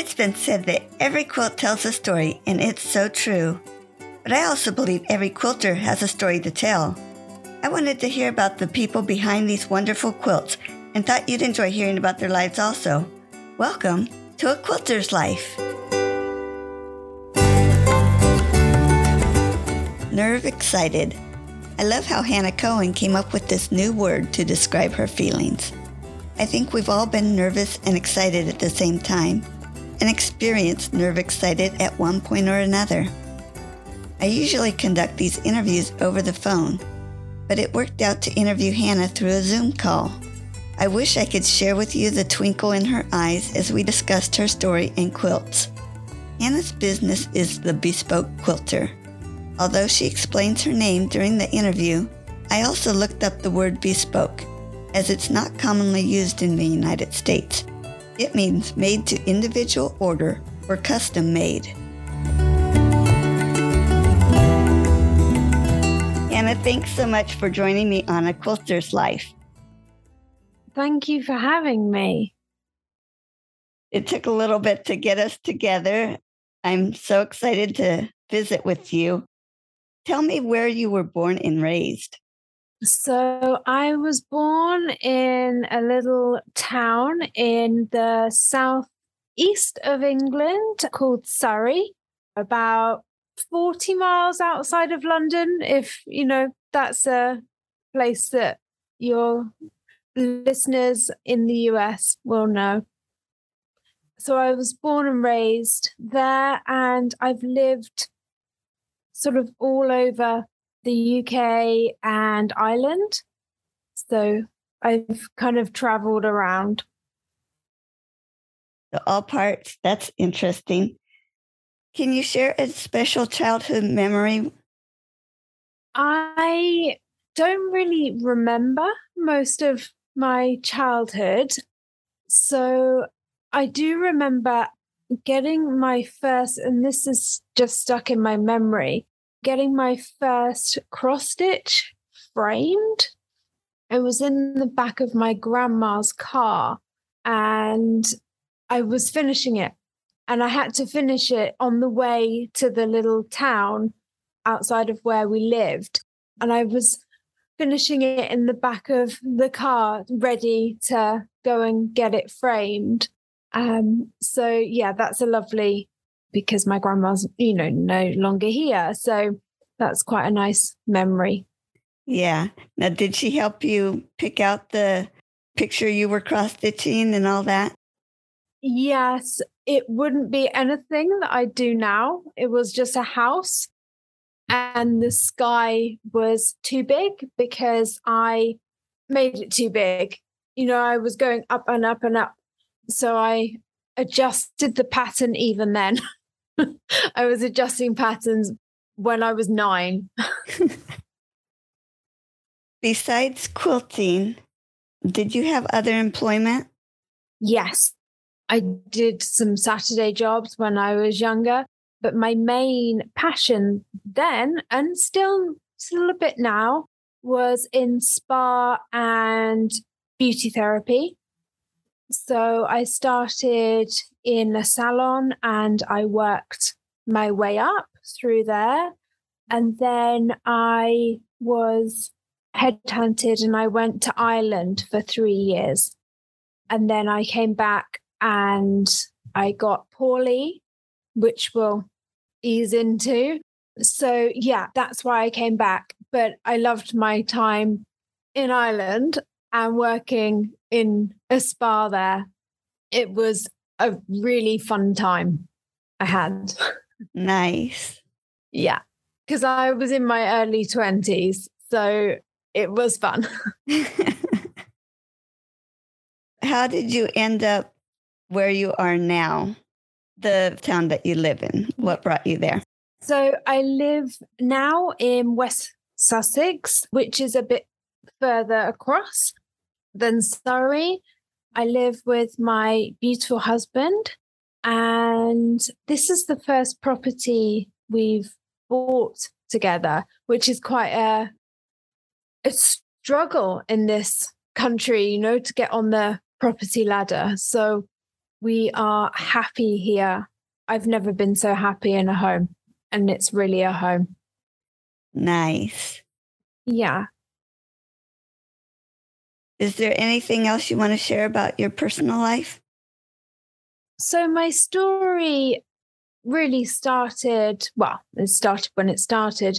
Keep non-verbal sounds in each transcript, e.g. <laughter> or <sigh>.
It's been said that every quilt tells a story, and it's so true. But I also believe every quilter has a story to tell. I wanted to hear about the people behind these wonderful quilts and thought you'd enjoy hearing about their lives also. Welcome to A Quilter's Life. Nervexcited. I love how Hannah Cohen came up with this new word to describe her feelings. I think we've all been nervous and excited at the same time, and experienced nervexcited at one point or another. I usually conduct these interviews over the phone, but it worked out to interview Hannah through a Zoom call. I wish I could share with you the twinkle in her eyes as we discussed her story and quilts. Hannah's business is the Bespoke Quilter. Although she explains her name during the interview, I also looked up the word bespoke as it's not commonly used in the United States. It means made to individual order or custom made. Hannah, thanks so much for joining me on A Quilter's Life. Thank you for having me. It took a little bit to get us together. I'm so excited to visit with you. Tell me where you were born and raised. So I was born in a little town in the southeast of England called Surrey, about 40 miles outside of London, if you know that's a place that your listeners in the US will know. So I was born and raised there, and I've lived sort of all over the UK and Ireland. So I've kind of traveled around. All parts. That's interesting. Can you share a special childhood memory? I don't really remember most of my childhood. So I do remember getting my first, and this is just stuck in my memory getting my first cross stitch framed. It was in the back of my grandma's car and I was finishing it. And I had to finish it on the way to the little town outside of where we lived. And I was finishing it in the back of the car, ready to go and get it framed. Um, so yeah, that's a lovely because my grandma's, you know, no longer here. So that's quite a nice memory. Yeah. Now, did she help you pick out the picture you were cross stitching and all that? Yes. It wouldn't be anything that I do now. It was just a house and the sky was too big because I made it too big. You know, I was going up and up and up. So I adjusted the pattern even then. <laughs> <laughs> I was adjusting patterns when I was nine. <laughs> Besides quilting, did you have other employment? Yes. I did some Saturday jobs when I was younger, but my main passion then and still still a bit now was in spa and beauty therapy. So I started in a salon and I worked my way up through there. And then I was headhunted and I went to Ireland for three years. And then I came back and I got poorly, which will ease into. So, yeah, that's why I came back. But I loved my time in Ireland and working in a spa there. It was a really fun time I had. <laughs> Nice. Yeah. Because I was in my early 20s. So it was fun. <laughs> How did you end up where you are now, the town that you live in? What brought you there? So I live now in West Sussex, which is a bit further across than Surrey. I live with my beautiful husband and this is the first property we've bought together, which is quite a, a struggle in this country, you know, to get on the property ladder. So We are happy here. I've never been so happy in a home, and it's really a home. Nice. Yeah. Is there anything else you want to share about your personal life? So, my story really started, well, it started when it started,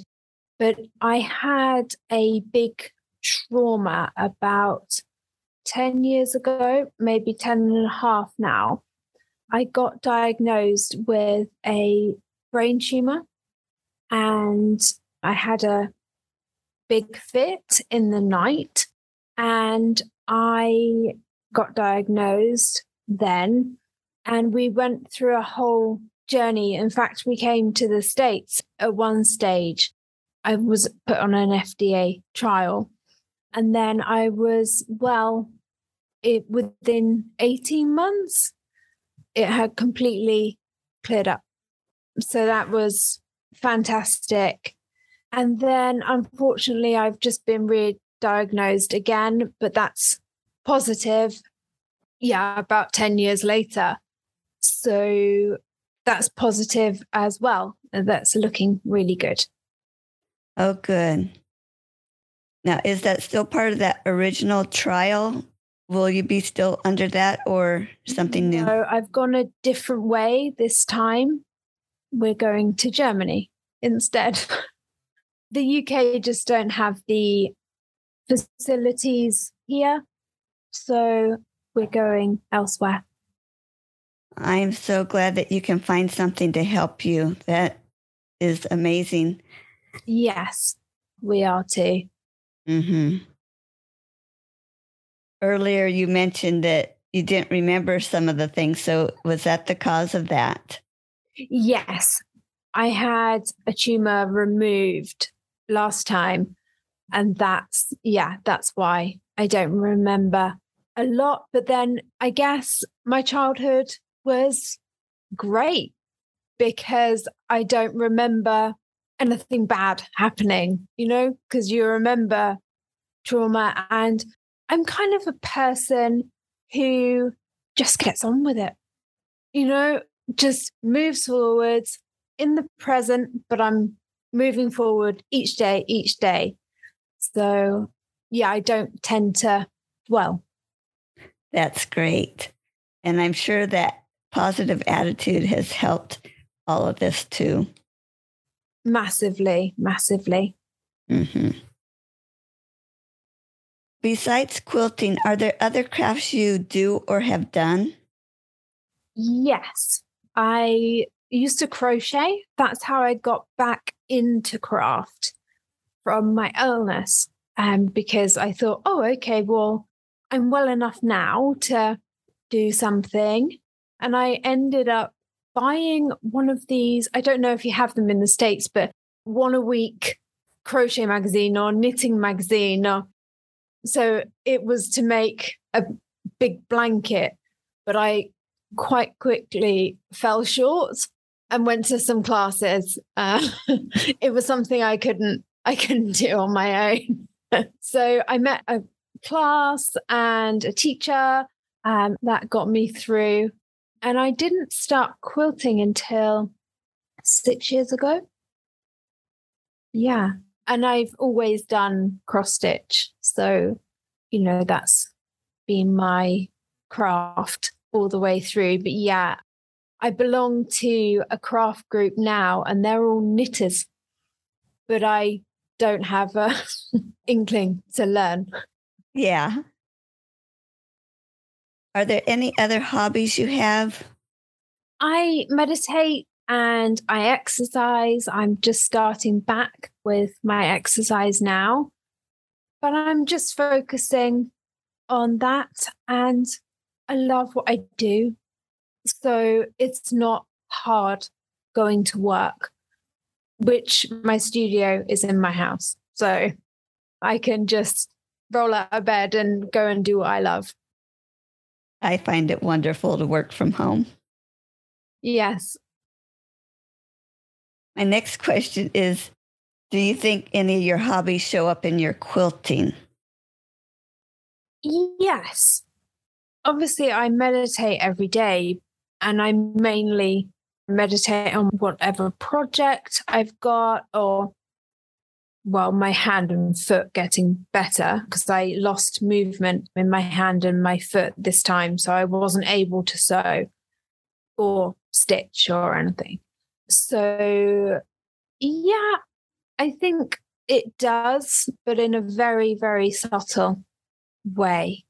but I had a big trauma about 10 years ago, maybe 10 and a half now. I got diagnosed with a brain tumor and I had a big fit in the night and I got diagnosed then. And we went through a whole journey. In fact, we came to the States at one stage. I was put on an FDA trial. And then I was, well, it within 18 months, it had completely cleared up. So that was fantastic. And then unfortunately, I've just been re diagnosed again, but that's positive. Yeah, about 10 years later. So that's positive as well. That's looking really good. Oh, good. Now, is that still part of that original trial? Will you be still under that or something new? No, I've gone a different way this time. We're going to Germany instead. <laughs> the UK just don't have the facilities here. So we're going elsewhere. I'm so glad that you can find something to help you. That is amazing. Yes, we are too. hmm Earlier, you mentioned that you didn't remember some of the things. So, was that the cause of that? Yes, I had a tumor removed last time. And that's, yeah, that's why I don't remember a lot. But then I guess my childhood was great because I don't remember anything bad happening, you know, because you remember trauma. And I'm kind of a person who just gets on with it, you know, just moves forwards in the present, but I'm moving forward each day, each day. So, yeah, I don't tend to dwell. That's great. And I'm sure that positive attitude has helped all of this too. Massively, massively. hmm Besides quilting, are there other crafts you do or have done? Yes, I used to crochet. That's how I got back into craft from my illness. Um, because I thought, oh, okay, well, I'm well enough now to do something. And I ended up buying one of these. I don't know if you have them in the States, but one a week crochet magazine or knitting magazine. Or, so it was to make a big blanket, but I quite quickly fell short and went to some classes. Uh, <laughs> it was something I couldn't I couldn't do on my own. <laughs> so I met a class and a teacher um, that got me through. And I didn't start quilting until six years ago. Yeah. And I've always done cross stitch. So, you know, that's been my craft all the way through. But yeah, I belong to a craft group now and they're all knitters, but I don't have a <laughs> inkling to learn. Yeah. Are there any other hobbies you have? I meditate and I exercise. I'm just starting back with my exercise now, but I'm just focusing on that. And I love what I do. So it's not hard going to work, which my studio is in my house. So I can just roll out of bed and go and do what I love. I find it wonderful to work from home. Yes. My next question is Do you think any of your hobbies show up in your quilting? Yes. obviously I meditate every day and I mainly meditate on whatever project I've got or well, my hand and foot getting better because I lost movement in my hand and my foot this time. So I wasn't able to sew or stitch or anything. So, yeah, I think it does, but in a very, very subtle way.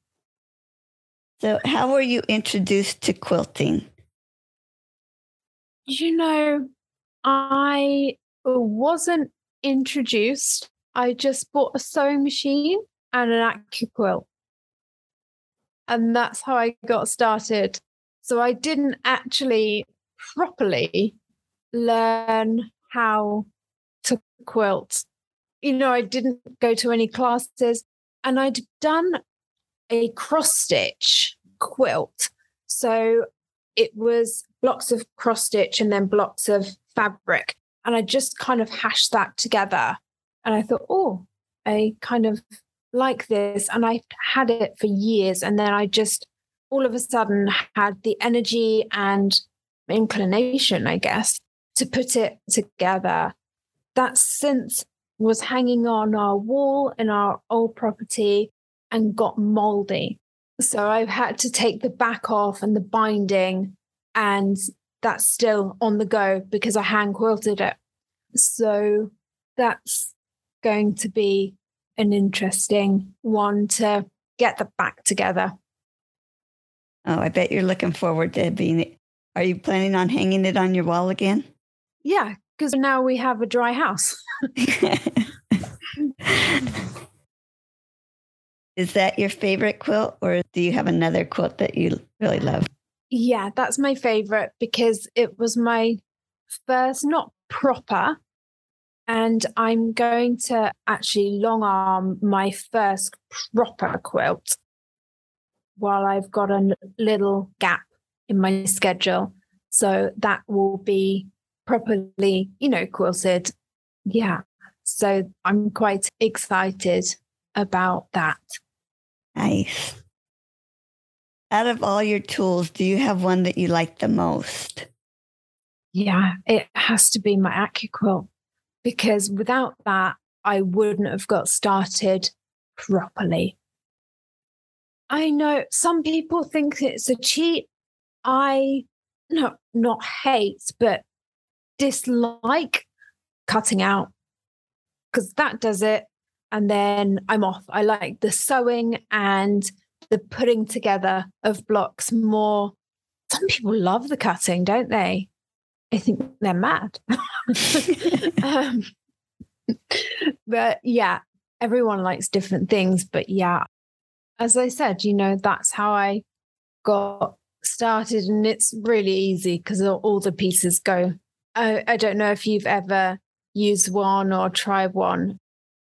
So, how were you introduced to quilting? You know, I wasn't introduced. I just bought a sewing machine and an AccuQuilt. And that's how I got started. So I didn't actually properly learn how to quilt. You know, I didn't go to any classes and I'd done a cross stitch quilt. So it was blocks of cross stitch and then blocks of fabric. And I just kind of hashed that together. And I thought, oh, I kind of like this. And I had it for years. And then I just all of a sudden had the energy and inclination, I guess, to put it together. That synth was hanging on our wall in our old property and got moldy. So I had to take the back off and the binding, and that's still on the go because I hand quilted it. So that's going to be an interesting one to get the back together. Oh, I bet you're looking forward to being. Are you planning on hanging it on your wall again? Yeah, because now we have a dry house. <laughs> <laughs> Is that your favorite quilt, or do you have another quilt that you really love? Yeah, that's my favorite because it was my first, not proper, and I'm going to actually long arm my first proper quilt while I've got a little gap in my schedule. So that will be properly, you know, quilted. Yeah. So I'm quite excited about that. Nice. Out of all your tools, do you have one that you like the most? Yeah, it has to be my AccuQuilt because without that, I wouldn't have got started properly. I know some people think it's a cheat. I no, not hate, but dislike cutting out because that does it. And then I'm off. I like the sewing and the putting together of blocks more. Some people love the cutting, don't they? I think they're mad. <laughs> um, but yeah, everyone likes different things. But yeah, as I said, you know, that's how I got started. And it's really easy because all the pieces go. I, I don't know if you've ever used one or tried one,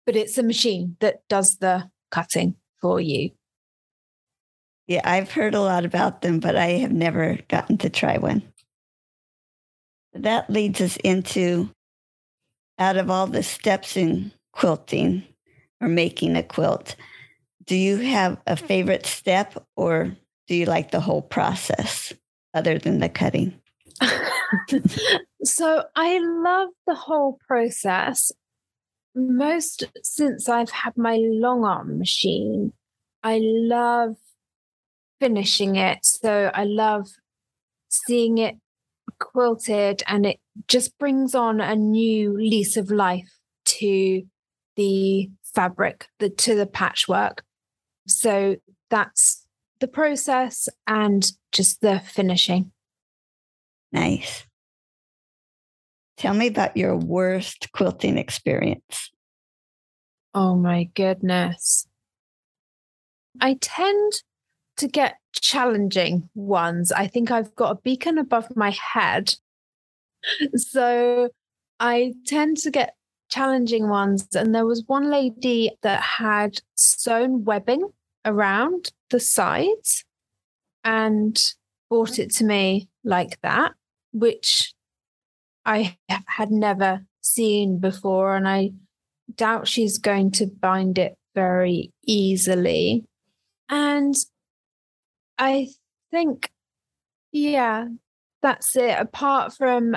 but it's a machine that does the cutting for you. Yeah, I've heard a lot about them, but I have never gotten to try one. That leads us into out of all the steps in quilting or making a quilt, do you have a favorite step or do you like the whole process other than the cutting? <laughs> so I love the whole process. Most since I've had my long arm machine, I love finishing it. So I love seeing it quilted and it just brings on a new lease of life to the fabric, the to the patchwork. So that's the process and just the finishing. Nice. Tell me about your worst quilting experience. Oh my goodness. I tend to get challenging ones. I think I've got a beacon above my head. <laughs> So I tend to get challenging ones. And there was one lady that had sewn webbing around the sides and brought it to me like that, which I had never seen before. And I doubt she's going to bind it very easily. And I think, yeah, that's it. Apart from,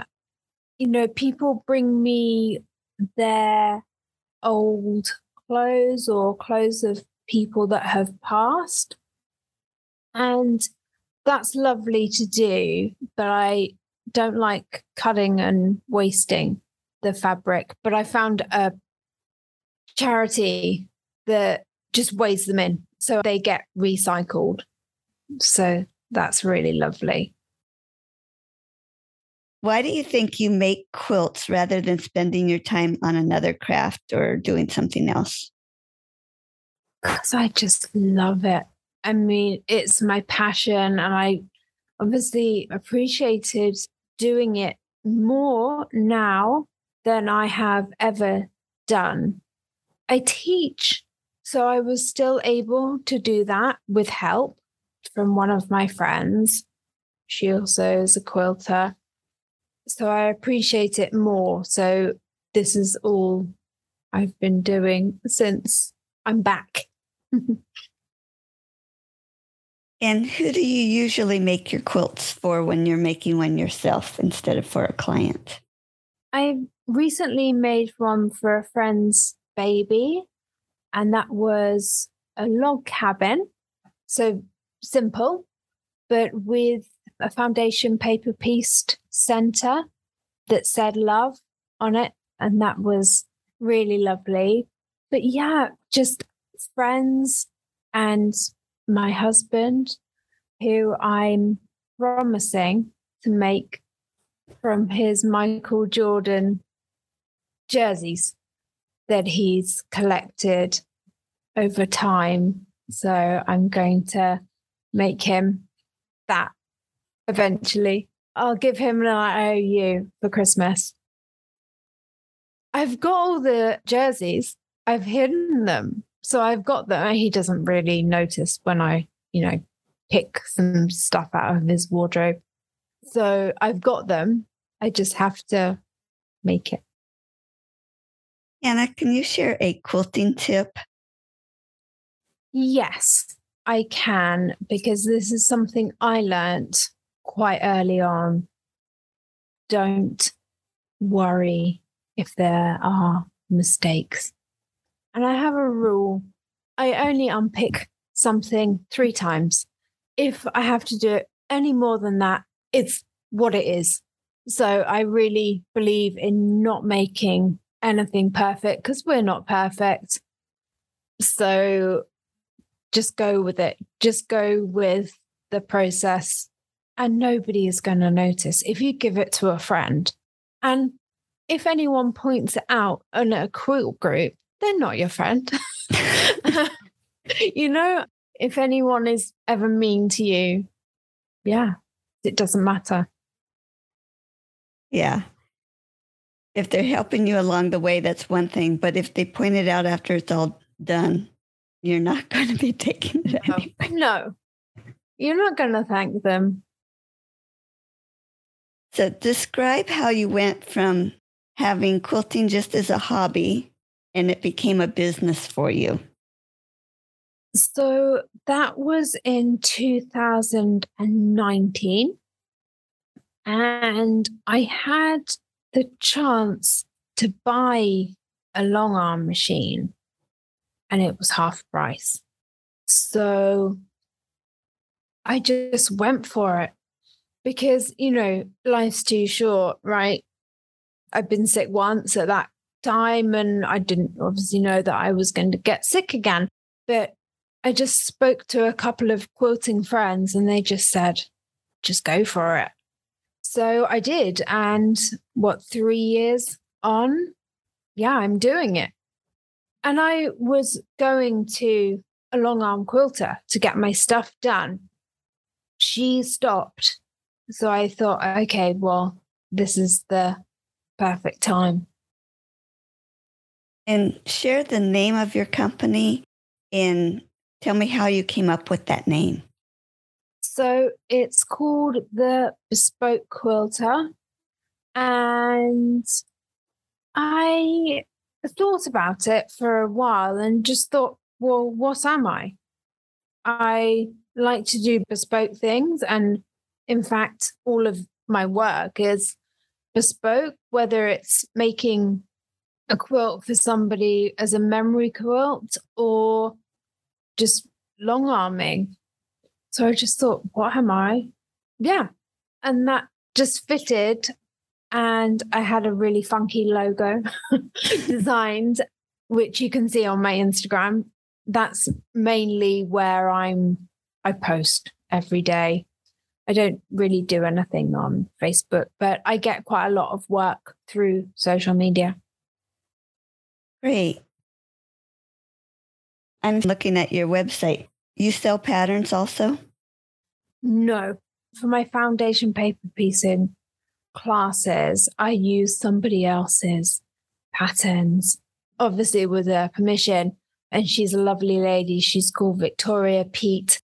you know, people bring me their old clothes or clothes of people that have passed. And that's lovely to do, but I don't like cutting and wasting the fabric. But I found a charity that just weighs them in so they get recycled. So that's really lovely. Why do you think you make quilts rather than spending your time on another craft or doing something else? Because I just love it. I mean, it's my passion, and I obviously appreciated doing it more now than I have ever done. I teach, so I was still able to do that with help from one of my friends. She also is a quilter. So I appreciate it more. So this is all I've been doing since I'm back. <laughs> and who do you usually make your quilts for when you're making one yourself instead of for a client? I recently made one for a friend's baby, and that was a log cabin. So simple, but with a foundation paper pieced center that said love on it. And that was really lovely. But yeah, just friends and my husband, who I'm promising to make from his Michael Jordan jerseys that he's collected over time. So I'm going to make him that eventually. I'll give him an IOU for Christmas. I've got all the jerseys. I've hidden them. So I've got them. He doesn't really notice when I, you know, pick some stuff out of his wardrobe. So I've got them. I just have to make it. Hannah, can you share a quilting tip? Yes, I can, because this is something I learned quite early on. Don't worry if there are mistakes. And I have a rule I only unpick something three times. If I have to do it any more than that, it's what it is. So I really believe in not making anything perfect because we're not perfect. So just go with it. Just go with the process, and nobody is going to notice if you give it to a friend. And if anyone points it out in a quilt group, they're not your friend. <laughs> you know, if anyone is ever mean to you, yeah, it doesn't matter. Yeah if they're helping you along the way, that's one thing. But if they point it out after it's all done, you're not <laughs> going to be taking it no. anyway. No, you're not going to thank them. So, describe how you went from having quilting just as a hobby and it became a business for you. So, that was in 2019. And I had the chance to buy a long arm machine and it was half price. So I just went for it because, you know, life's too short, right? I've been sick once at that time and I didn't obviously know that I was going to get sick again. But I just spoke to a couple of quilting friends and they just said, just go for it. So I did. And what, three years on? Yeah, I'm doing it. And I was going to a long arm quilter to get my stuff done. She stopped. So I thought, okay, well, this is the perfect time. And share the name of your company and tell me how you came up with that name. So it's called the Bespoke Quilter. And I thought about it for a while and just thought, well, what am I? I like to do bespoke things. And in fact, all of my work is bespoke, whether it's making a quilt for somebody as a memory quilt or just long arming. So I just thought, what am I? Yeah. And that just fitted. And I had a really funky logo <laughs> designed, which you can see on my Instagram. That's mainly where I'm, I post every day. I don't really do anything on Facebook, but I get quite a lot of work through social media. Great. I'm looking at your website. You sell patterns also? No. For my foundation paper piecing classes, I use somebody else's patterns, obviously with her permission. And she's a lovely lady. She's called Victoria Pete.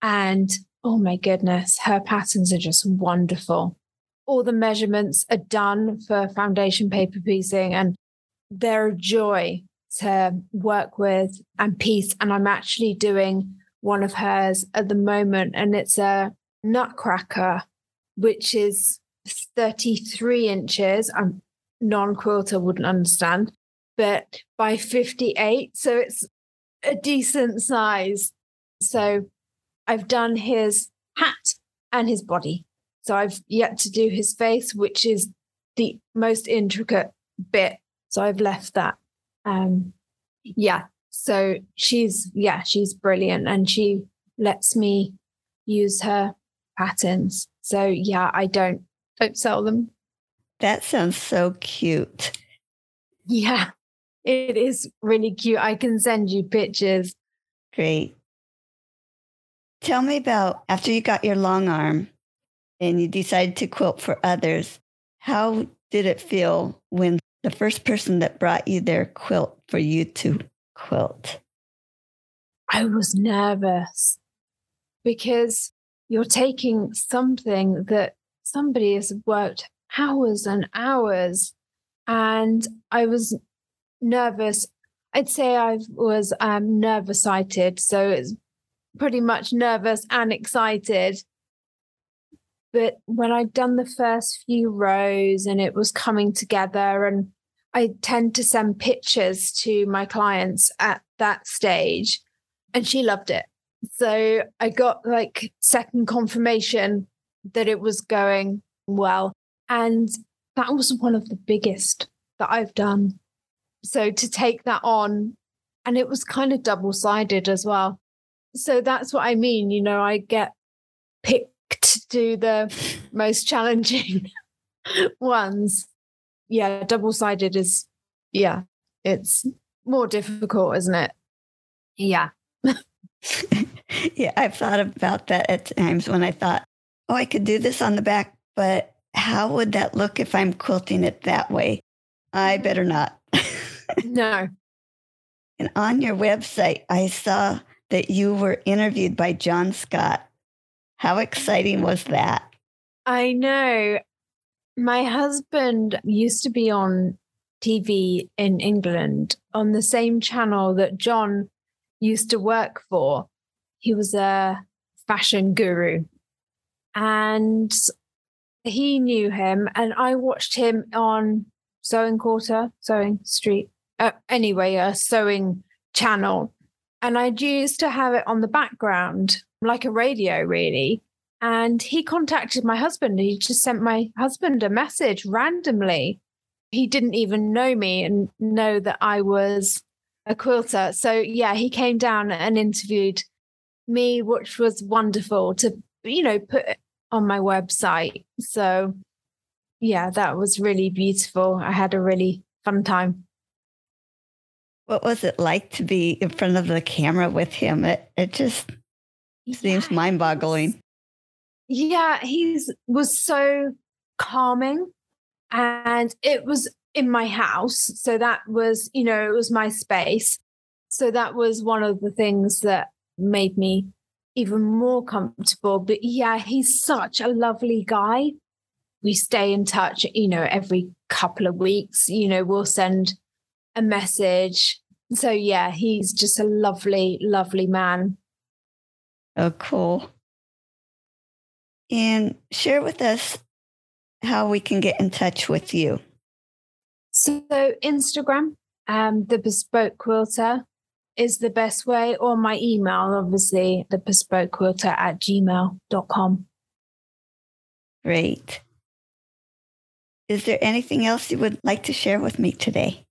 And oh my goodness, her patterns are just wonderful. All the measurements are done for foundation paper piecing and they're a joy to work with and piece. And I'm actually doing one of hers at the moment, and it's a nutcracker, which is 33 inches. I'm non quilter wouldn't understand, but by 58. So it's a decent size. So I've done his hat and his body. So I've yet to do his face, which is the most intricate bit. So I've left that. Um, yeah. So she's, yeah, she's brilliant and she lets me use her patterns. So yeah, I don't, don't sell them. That sounds so cute. Yeah, it is really cute. I can send you pictures. Great. Tell me about after you got your long arm and you decided to quilt for others, how did it feel when the first person that brought you their quilt for you to quilt? I was nervous because you're taking something that somebody has worked hours and hours. And I was nervous. I'd say I was um, nervexcited. So it's pretty much nervous and excited. But when I'd done the first few rows and it was coming together, and I tend to send pictures to my clients at that stage, and she loved it. So I got like second confirmation that it was going well. And that was one of the biggest that I've done. So to take that on, and it was kind of double sided as well. So that's what I mean. You know, I get picked to do the most challenging <laughs> ones. Yeah, double sided is, yeah, it's more difficult, isn't it? Yeah. <laughs> <laughs> yeah, I've thought about that at times when I thought, oh, I could do this on the back, but how would that look if I'm quilting it that way? I better not. <laughs> no. And on your website, I saw that you were interviewed by John Scott. How exciting was that? I know. My husband used to be on TV in England on the same channel that John used to work for. He was a fashion guru. And he knew him, and I watched him on Sewing Quarter, Sewing Street. Uh, anyway, a sewing channel and I used to have it on the background, like a radio, really. And he contacted my husband. He just sent my husband a message randomly. He didn't even know me and know that I was a quilter. So, yeah, he came down and interviewed me, which was wonderful to, you know, put on my website. So, yeah, that was really beautiful. I had a really fun time. What was it like to be in front of the camera with him? It it just seems mind boggling. Yeah, he was so calming. And it was in my house. So that was, you know, it was my space. So that was one of the things that made me even more comfortable. But yeah, he's such a lovely guy. We stay in touch, you know, every couple of weeks. You know, we'll send a message. So yeah, he's just a lovely, lovely man. Oh, cool. And share with us how we can get in touch with you. So, Instagram, um, the bespoke quilter is the best way, or my email, obviously, the bespoke quilter at gmail.com. Great. Is there anything else you would like to share with me today?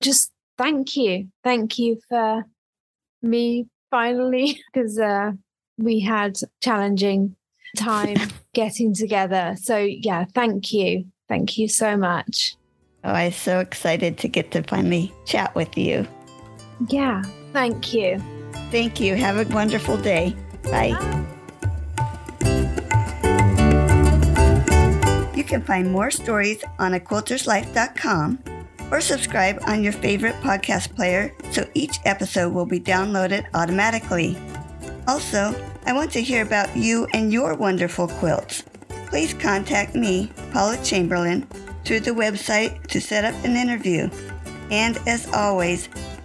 Just thank you. Thank you for me finally, <laughs> because uh, we had challenging time <laughs> getting together. So, yeah, thank you. Thank you so much. Oh, I'm so excited to get to finally chat with you. Yeah, thank you. Thank you. Have a wonderful day. Bye. Bye. You can find more stories on aquilterslife.com or subscribe on your favorite podcast player so each episode will be downloaded automatically. Also, I want to hear about you and your wonderful quilts. Please contact me, Paula Chamberlain, through the website to set up an interview. And as always,